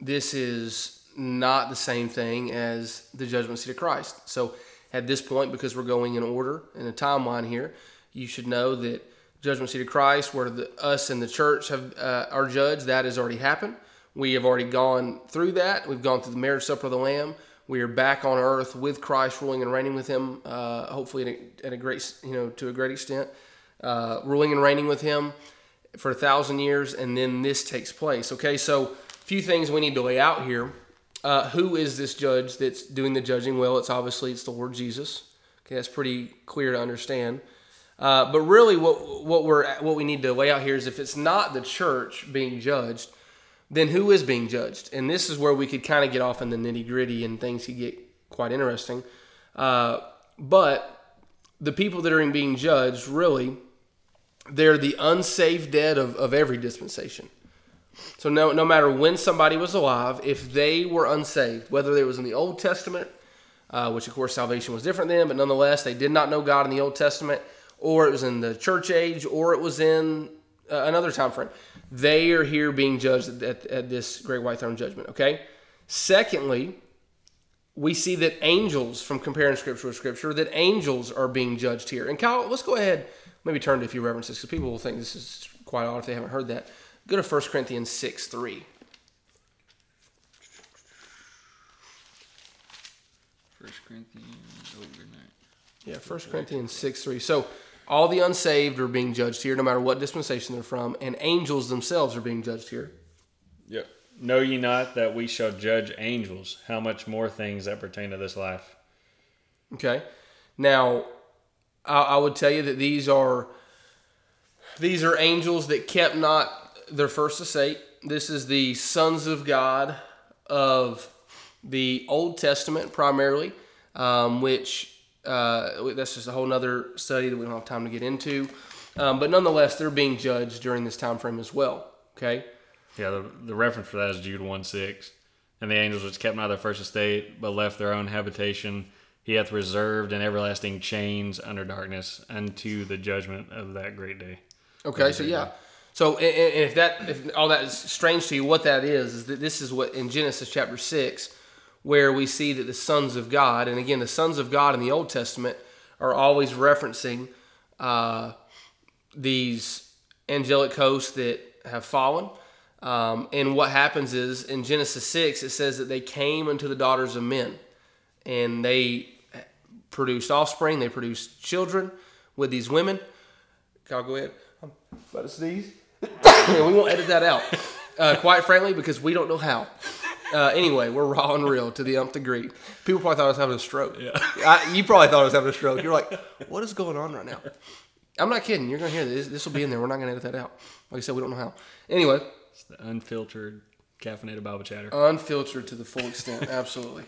this is not the same thing as the judgment seat of Christ. So at this point, because we're going in order in a timeline here, you should know that judgment seat of Christ, where the, us and the church have uh, are judged, that has already happened. We have already gone through that. We've gone through the marriage supper of the Lamb. We are back on earth with Christ, ruling and reigning with Him. Uh, hopefully, at a, at a, great, you know, to a great extent, uh, ruling and reigning with Him for a thousand years, and then this takes place. Okay, so a few things we need to lay out here. Uh, who is this judge that's doing the judging? Well, it's obviously it's the Lord Jesus. Okay, that's pretty clear to understand. Uh, but really, what what we're what we need to lay out here is if it's not the church being judged, then who is being judged? And this is where we could kind of get off in the nitty gritty and things could get quite interesting. Uh, but the people that are being judged, really, they're the unsaved dead of, of every dispensation. So no, no matter when somebody was alive, if they were unsaved, whether it was in the Old Testament, uh, which of course salvation was different then, but nonetheless they did not know God in the Old Testament, or it was in the church age, or it was in uh, another time frame, they are here being judged at, at, this great white throne judgment. Okay. Secondly, we see that angels, from comparing scripture with scripture, that angels are being judged here. And Kyle, let's go ahead, maybe turn to a few references because people will think this is quite odd if they haven't heard that. Go to 1 Corinthians 6 3. First Corinthians overnight. Yeah, 1 Corinthians 6 3. So all the unsaved are being judged here, no matter what dispensation they're from, and angels themselves are being judged here. Yep. Know ye not that we shall judge angels? How much more things that pertain to this life? Okay. Now, I, I would tell you that these are these are angels that kept not their first estate. This is the sons of God of the Old Testament primarily, um, which uh, that's just a whole other study that we don't have time to get into. Um, but nonetheless, they're being judged during this time frame as well. Okay. Yeah, the, the reference for that is Jude 1 6. And the angels which kept not their first estate, but left their own habitation, he hath reserved in everlasting chains under darkness unto the judgment of that great day. Okay, so yeah. So and, and if that if all that is strange to you, what that is is that this is what in Genesis chapter six, where we see that the sons of God, and again the sons of God in the Old Testament are always referencing uh, these angelic hosts that have fallen. Um, and what happens is in Genesis 6, it says that they came unto the daughters of men and they produced offspring, they produced children with these women. I'll go ahead. I'm about to sneeze. we won't edit that out, uh, quite frankly, because we don't know how. Uh, anyway, we're raw and real to the umpth degree. People probably thought I was having a stroke. Yeah. I, you probably thought I was having a stroke. You're like, what is going on right now? I'm not kidding. You're going to hear this. This will be in there. We're not going to edit that out. Like I said, we don't know how. Anyway, It's the unfiltered, caffeinated Bible chatter. unfiltered to the full extent. Absolutely.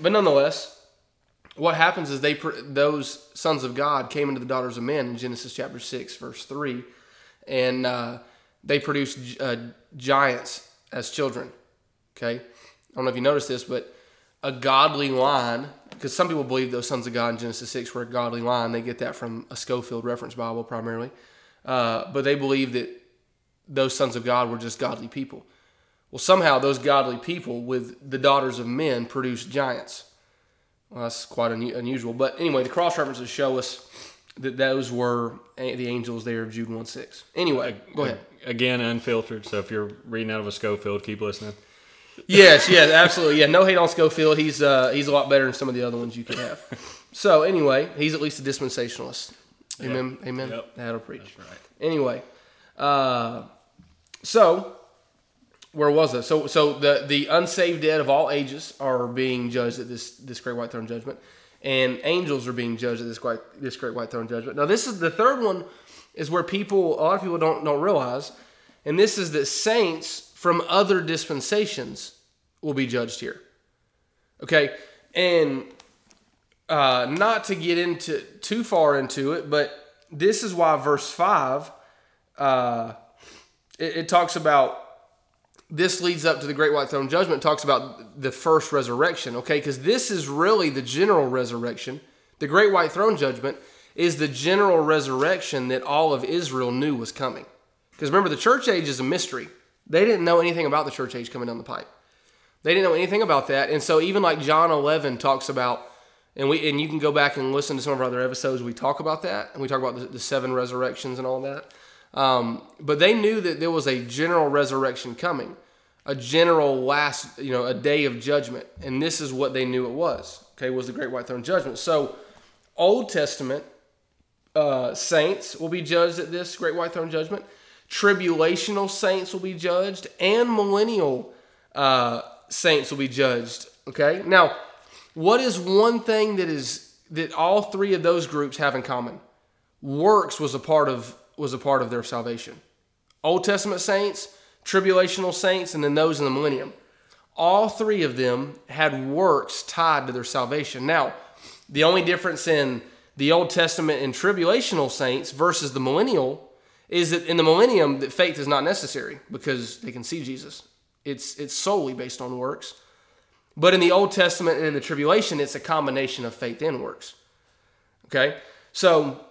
But nonetheless, what happens is they those sons of God came into the daughters of men in Genesis chapter six, verse three, and uh, they produced uh, giants as children. Okay, I don't know if you noticed this, but a godly line, because some people believe those sons of God in Genesis six were a godly line. They get that from a Scofield reference Bible primarily, uh, but they believe that those sons of God were just godly people. Well, somehow those godly people with the daughters of men produced giants. Well, that's quite unu- unusual. But anyway, the cross references show us that those were a- the angels there of Jude 1 6. Anyway, go ahead. Again, unfiltered. So if you're reading out of a Scofield, keep listening. Yes, yes, absolutely. Yeah, no hate on Scofield. He's uh, he's a lot better than some of the other ones you could have. So anyway, he's at least a dispensationalist. Amen. Amen. Yep. That'll preach. right. Anyway, uh, so where was it? So so the the unsaved dead of all ages are being judged at this this great white throne judgment, and angels are being judged at this great this great white throne judgment. Now this is the third one is where people a lot of people don't don't realize, and this is that saints from other dispensations will be judged here. Okay, and uh, not to get into too far into it, but this is why verse five uh, it, it talks about this leads up to the great white throne judgment. Talks about the first resurrection. Okay, because this is really the general resurrection. The great white throne judgment is the general resurrection that all of Israel knew was coming. Because remember, the church age is a mystery. They didn't know anything about the church age coming down the pipe. They didn't know anything about that. And so even like John 11 talks about, and we and you can go back and listen to some of our other episodes. We talk about that, and we talk about the, the seven resurrections and all that. Um, but they knew that there was a general resurrection coming, a general last, you know, a day of judgment, and this is what they knew it was. Okay, was the great white throne judgment. So, Old Testament uh, saints will be judged at this great white throne judgment. Tribulational saints will be judged, and millennial uh, saints will be judged. Okay, now what is one thing that is that all three of those groups have in common. Works was a part of was a part of their salvation. Old Testament saints, tribulational saints, and then those in the millennium. All three of them had works tied to their salvation. Now, the only difference in the Old Testament and tribulational saints versus the millennial is that in the millennium that faith is not necessary because they can see Jesus. It's it's solely based on works. But in the Old Testament and in the tribulation, it's a combination of faith and works. Okay? So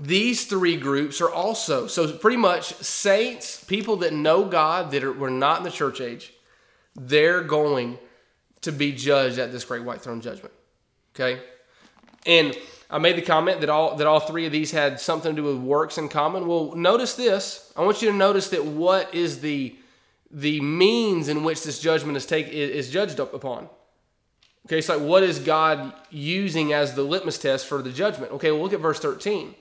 these three groups are also so pretty much saints, people that know God that are, were not in the church age, they're going to be judged at this great white throne judgment. Okay? And I made the comment that all that all three of these had something to do with works in common. Well, notice this. I want you to notice that what is the the means in which this judgment is take is judged upon. Okay, so like what is God using as the litmus test for the judgment? Okay, well look at verse 13.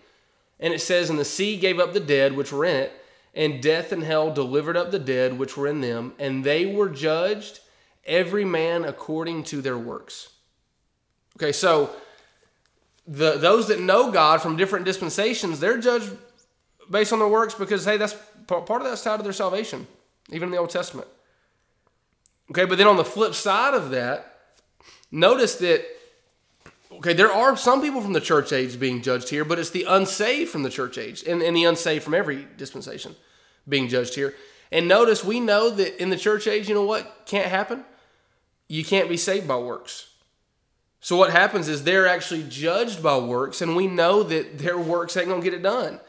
And it says, And the sea gave up the dead which were in it, and death and hell delivered up the dead which were in them, and they were judged, every man according to their works. Okay, so the those that know God from different dispensations, they're judged based on their works because hey, that's part of that's tied to their salvation even in the Old Testament. Okay, but then on the flip side of that, notice that, okay, there are some people from the church age being judged here, but it's the unsaved from the church age and, and the unsaved from every dispensation being judged here. And notice we know that in the church age, you know what can't happen? You can't be saved by works. So what happens is they're actually judged by works, and we know that their works ain't gonna get it done.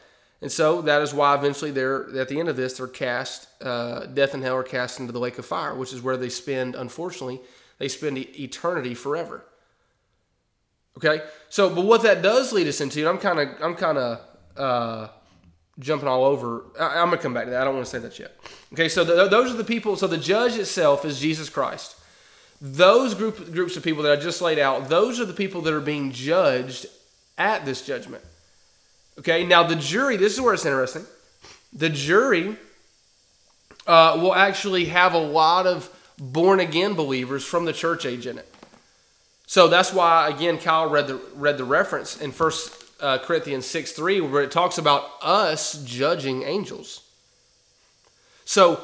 And so that is why eventually they're at the end of this they're cast uh, death and hell are cast into the lake of fire, which is where they spend unfortunately they spend eternity forever. Okay, so but what that does lead us into, I'm kind of I'm kind of uh, jumping all over. I, am gonna come back to that. I don't want to say that yet. Okay, so the, those are the people. So the judge itself is Jesus Christ. Those group groups of people that I just laid out, those are the people that are being judged at this judgment. Okay, now the jury, this is where it's interesting. The jury uh, will actually have a lot of born again believers from the church age in it. So that's why, again, Kyle read the, read the reference in First uh, Corinthians 6 3, where it talks about us judging angels. So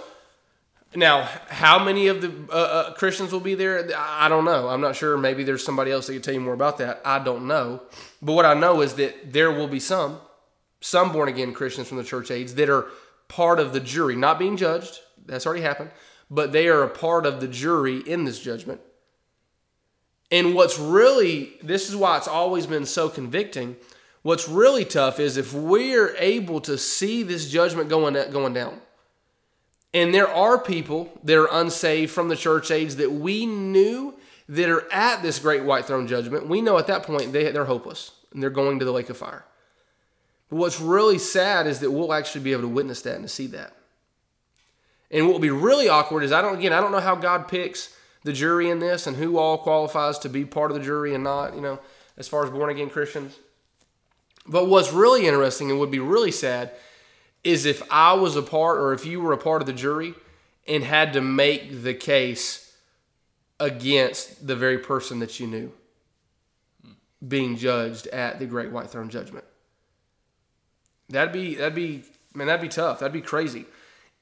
now, how many of the uh, uh, Christians will be there? I don't know. I'm not sure. Maybe there's somebody else that can tell you more about that. I don't know. But what I know is that there will be some some born again Christians from the church age that are part of the jury, not being judged. That's already happened. But they are a part of the jury in this judgment. And what's really, this is why it's always been so convicting. What's really tough is if we're able to see this judgment going, going down, and there are people that are unsaved from the church age that we knew that are at this great white throne judgment, we know at that point they, they're hopeless and they're going to the lake of fire. But what's really sad is that we'll actually be able to witness that and to see that. And what will be really awkward is I don't again I don't know how God picks the jury in this and who all qualifies to be part of the jury and not, you know, as far as born again Christians. But what's really interesting and would be really sad is if I was a part or if you were a part of the jury and had to make the case against the very person that you knew being judged at the great white throne judgment. That'd be that'd be man, that'd be tough. That'd be crazy.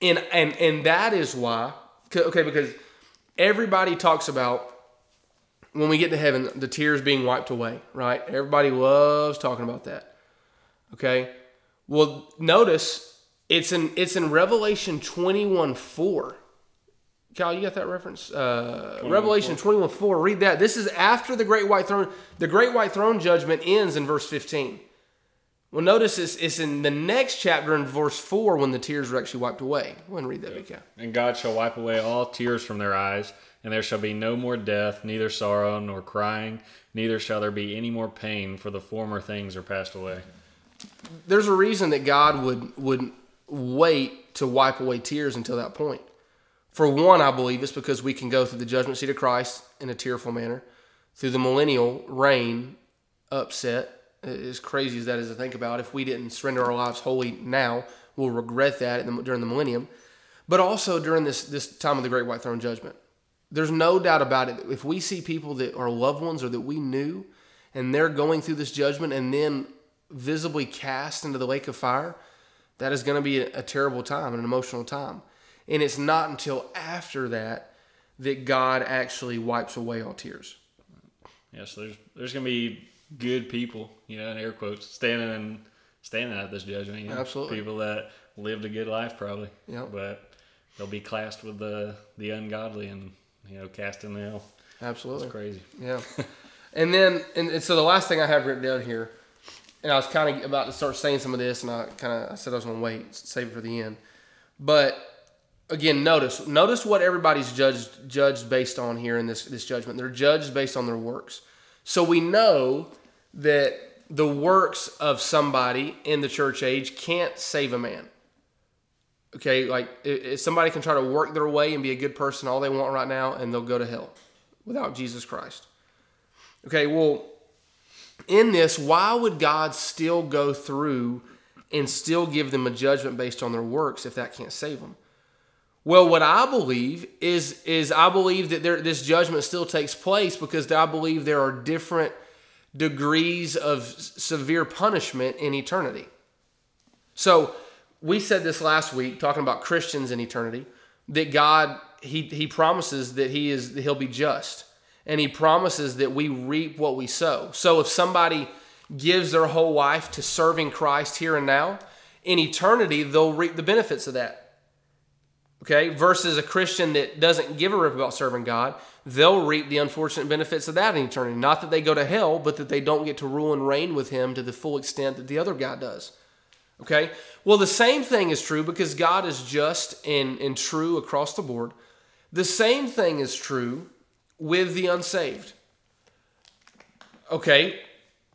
And and and that is why okay, because everybody talks about when we get to heaven, the tears being wiped away, right? Everybody loves talking about that. Okay? Well, notice it's in it's in Revelation 21 4. Kyle, you got that reference? Uh, Revelation 21 4. Read that. This is after the great white throne. The great white throne judgment ends in verse 15. Well, notice it's, it's in the next chapter in verse 4 when the tears are actually wiped away. Go ahead and read that, Mika. And God shall wipe away all tears from their eyes, and there shall be no more death, neither sorrow nor crying, neither shall there be any more pain, for the former things are passed away. There's a reason that God would, would wait to wipe away tears until that point. For one, I believe it's because we can go through the judgment seat of Christ in a tearful manner, through the millennial reign upset, as crazy as that is to think about, if we didn't surrender our lives wholly now, we'll regret that the, during the millennium. But also during this, this time of the Great White Throne Judgment. There's no doubt about it. If we see people that are loved ones or that we knew and they're going through this judgment and then visibly cast into the lake of fire, that is going to be a, a terrible time, an emotional time. And it's not until after that that God actually wipes away all tears. Yes, so there's there's gonna be good people, you know, in air quotes, standing and standing at this judgment. You know? Absolutely. people that lived a good life probably. Yep. but they'll be classed with the the ungodly and you know cast in the hell. Absolutely. It's crazy. Yeah. and then, and, and so the last thing I have written down here, and I was kind of about to start saying some of this, and I kind of I said I was going to wait, save it for the end. But again, notice notice what everybody's judged judged based on here in this this judgment. They're judged based on their works. So we know that the works of somebody in the church age can't save a man. Okay, like if somebody can try to work their way and be a good person all they want right now, and they'll go to hell without Jesus Christ. Okay, well, in this, why would God still go through and still give them a judgment based on their works if that can't save them? Well, what I believe is is I believe that there, this judgment still takes place because I believe there are different degrees of severe punishment in eternity. So we said this last week talking about Christians in eternity that God he he promises that he is he'll be just and he promises that we reap what we sow. So if somebody gives their whole life to serving Christ here and now, in eternity they'll reap the benefits of that. Okay, versus a Christian that doesn't give a rip about serving God, they'll reap the unfortunate benefits of that in eternity. Not that they go to hell, but that they don't get to rule and reign with him to the full extent that the other guy does. Okay? Well, the same thing is true because God is just and, and true across the board. The same thing is true with the unsaved. Okay?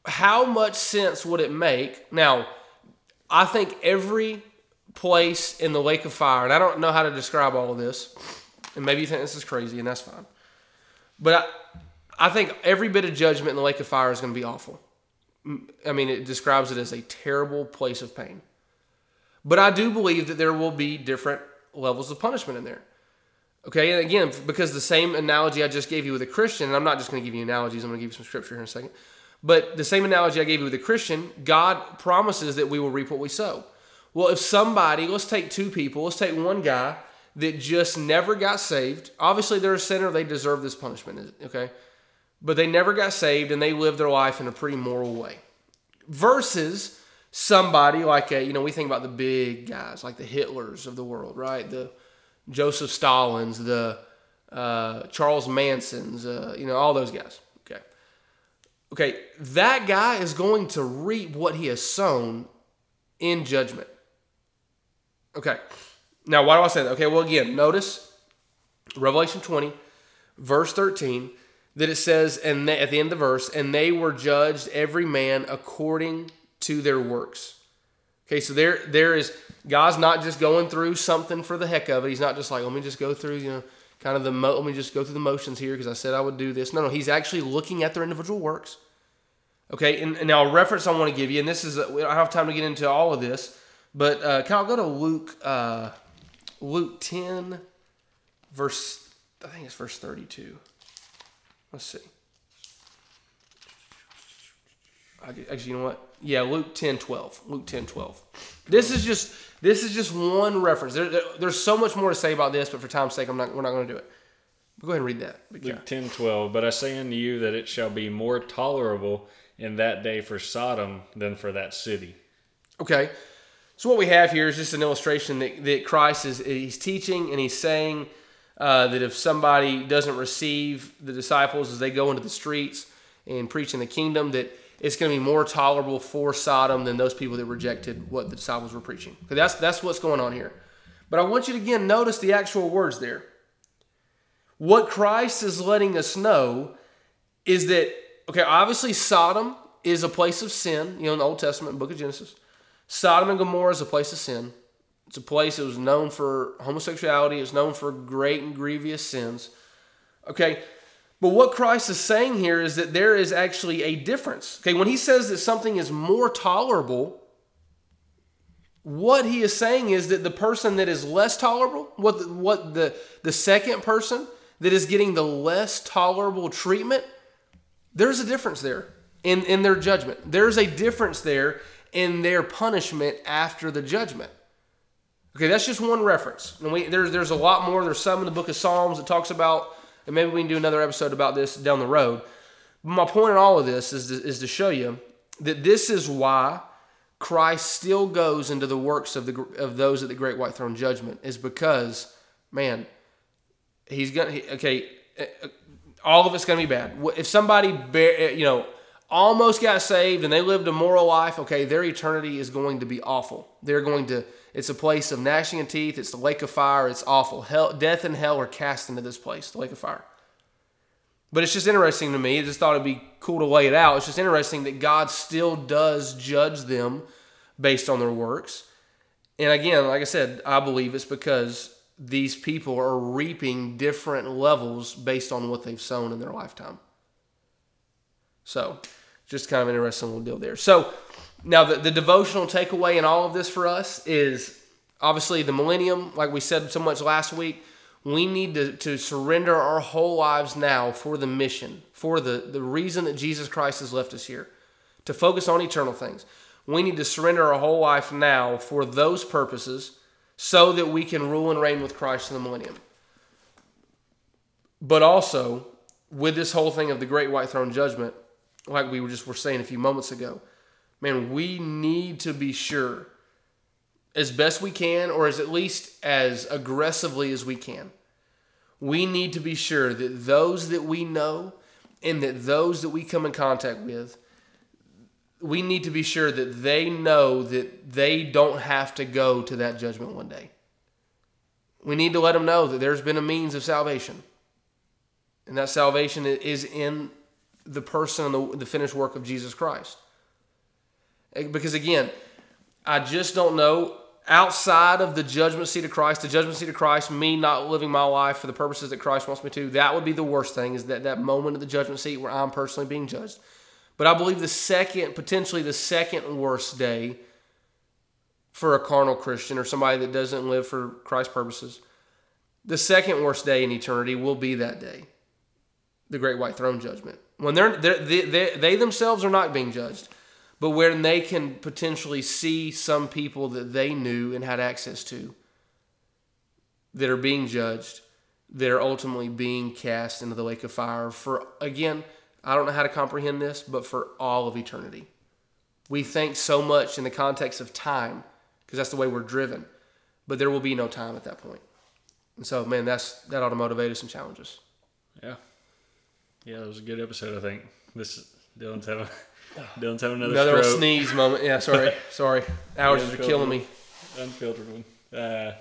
How much sense would it make? Now, I think every place in the lake of fire, and I don't know how to describe all of this, and maybe you think this is crazy, and that's fine. But I, I think every bit of judgment in the lake of fire is going to be awful. I mean, it describes it as a terrible place of pain. But I do believe that there will be different levels of punishment in there. Okay, and again, because the same analogy I just gave you with a Christian, and I'm not just going to give you analogies, I'm going to give you some scripture here in a second. But the same analogy I gave you with a Christian, God promises that we will reap what we sow. Well, if somebody, let's take two people, let's take one guy that just never got saved. Obviously, they're a sinner, they deserve this punishment, okay? But they never got saved and they lived their life in a pretty moral way. Versus somebody like a, you know, we think about the big guys, like the Hitlers of the world, right? The Joseph Stalins, the uh, Charles Mansons, uh, you know, all those guys. Okay. Okay, that guy is going to reap what he has sown in judgment. Okay. Now, why do I say that? Okay, well, again, notice Revelation 20, verse 13, that it says, and at the end of the verse, and they were judged every man according to their works. Okay, so there, there is God's not just going through something for the heck of it. He's not just like, let me just go through, you know, kind of the mo- let me just go through the motions here because I said I would do this. No, no, he's actually looking at their individual works. Okay, and, and now a reference I want to give you, and this is we don't have time to get into all of this, but uh, Kyle, go to Luke, uh, Luke ten, verse I think it's verse thirty-two. Let's see. Actually, you know what? Yeah, Luke 10, 12. Luke 10, 12. This is just this is just one reference. There, there, there's so much more to say about this, but for time's sake, I'm not. We're not going to do it. But go ahead and read that. Luke 10, 12. But I say unto you that it shall be more tolerable in that day for Sodom than for that city. Okay. So what we have here is just an illustration that, that Christ is he's teaching and he's saying uh, that if somebody doesn't receive the disciples as they go into the streets and preach in the kingdom, that it's going to be more tolerable for Sodom than those people that rejected what the disciples were preaching. That's that's what's going on here. But I want you to again notice the actual words there. What Christ is letting us know is that okay, obviously Sodom is a place of sin. You know, in the Old Testament, Book of Genesis, Sodom and Gomorrah is a place of sin. It's a place that was known for homosexuality. It's known for great and grievous sins. Okay, but what Christ is saying here is that there is actually a difference. Okay, when he says that something is more tolerable, what he is saying is that the person that is less tolerable, what the, what the the second person that is getting the less tolerable treatment, there's a difference there. in, in their judgment. There's a difference there in their punishment after the judgment. Okay, that's just one reference. And we, there's, there's a lot more. There's some in the book of Psalms that talks about, and maybe we can do another episode about this down the road. But my point in all of this is to, is to show you that this is why Christ still goes into the works of the of those at the great white throne judgment is because, man, he's gonna he, okay. eh, All of it's gonna be bad. If somebody, bear, you know, almost got saved and they lived a moral life, okay, their eternity is going to be awful. They're going to. It's a place of gnashing of teeth. It's the lake of fire. It's awful. Hell, death and hell are cast into this place, the lake of fire. But it's just interesting to me. I just thought it'd be cool to lay it out. It's just interesting that God still does judge them based on their works. And again, like I said, I believe it's because these people are reaping different levels based on what they've sown in their lifetime. So, just kind of an interesting little deal there. So, now the, the devotional takeaway in all of this for us is obviously the millennium, like we said so much last week. We need to, to surrender our whole lives now for the mission, for the, the reason that Jesus Christ has left us here, to focus on eternal things. We need to surrender our whole life now for those purposes so that we can rule and reign with Christ in the millennium. But also, with this whole thing of the great white throne judgment, like we were just were saying a few moments ago, man, we need to be sure as best we can, or as at least as aggressively as we can. We need to be sure that those that we know and that those that we come in contact with, we need to be sure that they know that they don't have to go to that judgment one day. We need to let them know that there's been a means of salvation. And that salvation is in the person and the, the finished work of Jesus Christ. Eh, because again, I just don't know outside of the judgment seat of Christ, the judgment seat of Christ, me not living my life for the purposes that Christ wants me to, that would be the worst thing is that that moment of the judgment seat where I'm personally being judged. But I believe the second, potentially the second worst day for a carnal Christian or somebody that doesn't live for Christ's purposes, the second worst day in eternity will be that day, the great white throne judgment. When they're, they're they, they, they themselves are not being judged but when they can potentially see some people that they knew and had access to that are being judged, that are ultimately being cast into the lake of fire for, again, I don't know how to comprehend this, but for all of eternity. We think so much in the context of time because that's the way we're driven, but there will be no time at that point. And so, man, that's that ought to motivate us and challenge us. Yeah. Yeah, that was a good episode, I think. This Dylan's having Dylan's having another, Another stroke. sneeze moment. Yeah, sorry, sorry. Allergies are killing me. Unfiltered one. Uh,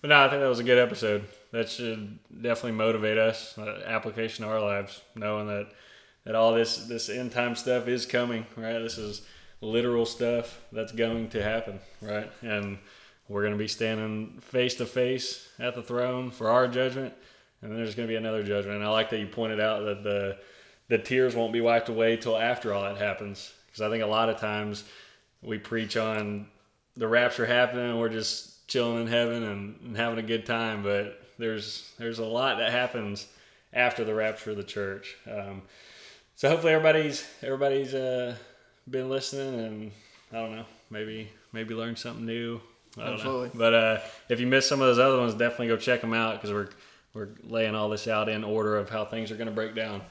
but no, I think that was a good episode. That should definitely motivate us, uh, application to our lives, knowing that that all this this end time stuff is coming. Right, this is literal stuff that's going to happen. Right, and we're going to be standing face to face at the throne for our judgment, and then there's going to be another judgment. And I like that you pointed out that the the tears won't be wiped away till after all that happens. Because I think a lot of times we preach on the rapture happening and we're just chilling in heaven and, and having a good time, but there's there's a lot that happens after the rapture of the church. Um, so hopefully everybody's everybody's uh, been listening and I don't know maybe maybe learned something new. I don't Absolutely. know. But uh, if you missed some of those other ones, definitely go check them out because we're we're laying all this out in order of how things are going to break down.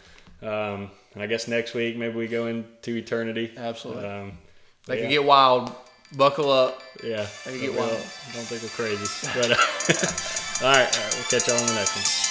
Um, and I guess next week maybe we go into eternity. Absolutely. Um, They yeah. can get wild. Buckle up. Yeah. They can get wild. Don't think we're crazy. But uh, all right, all right, we'll catch y'all on the next one.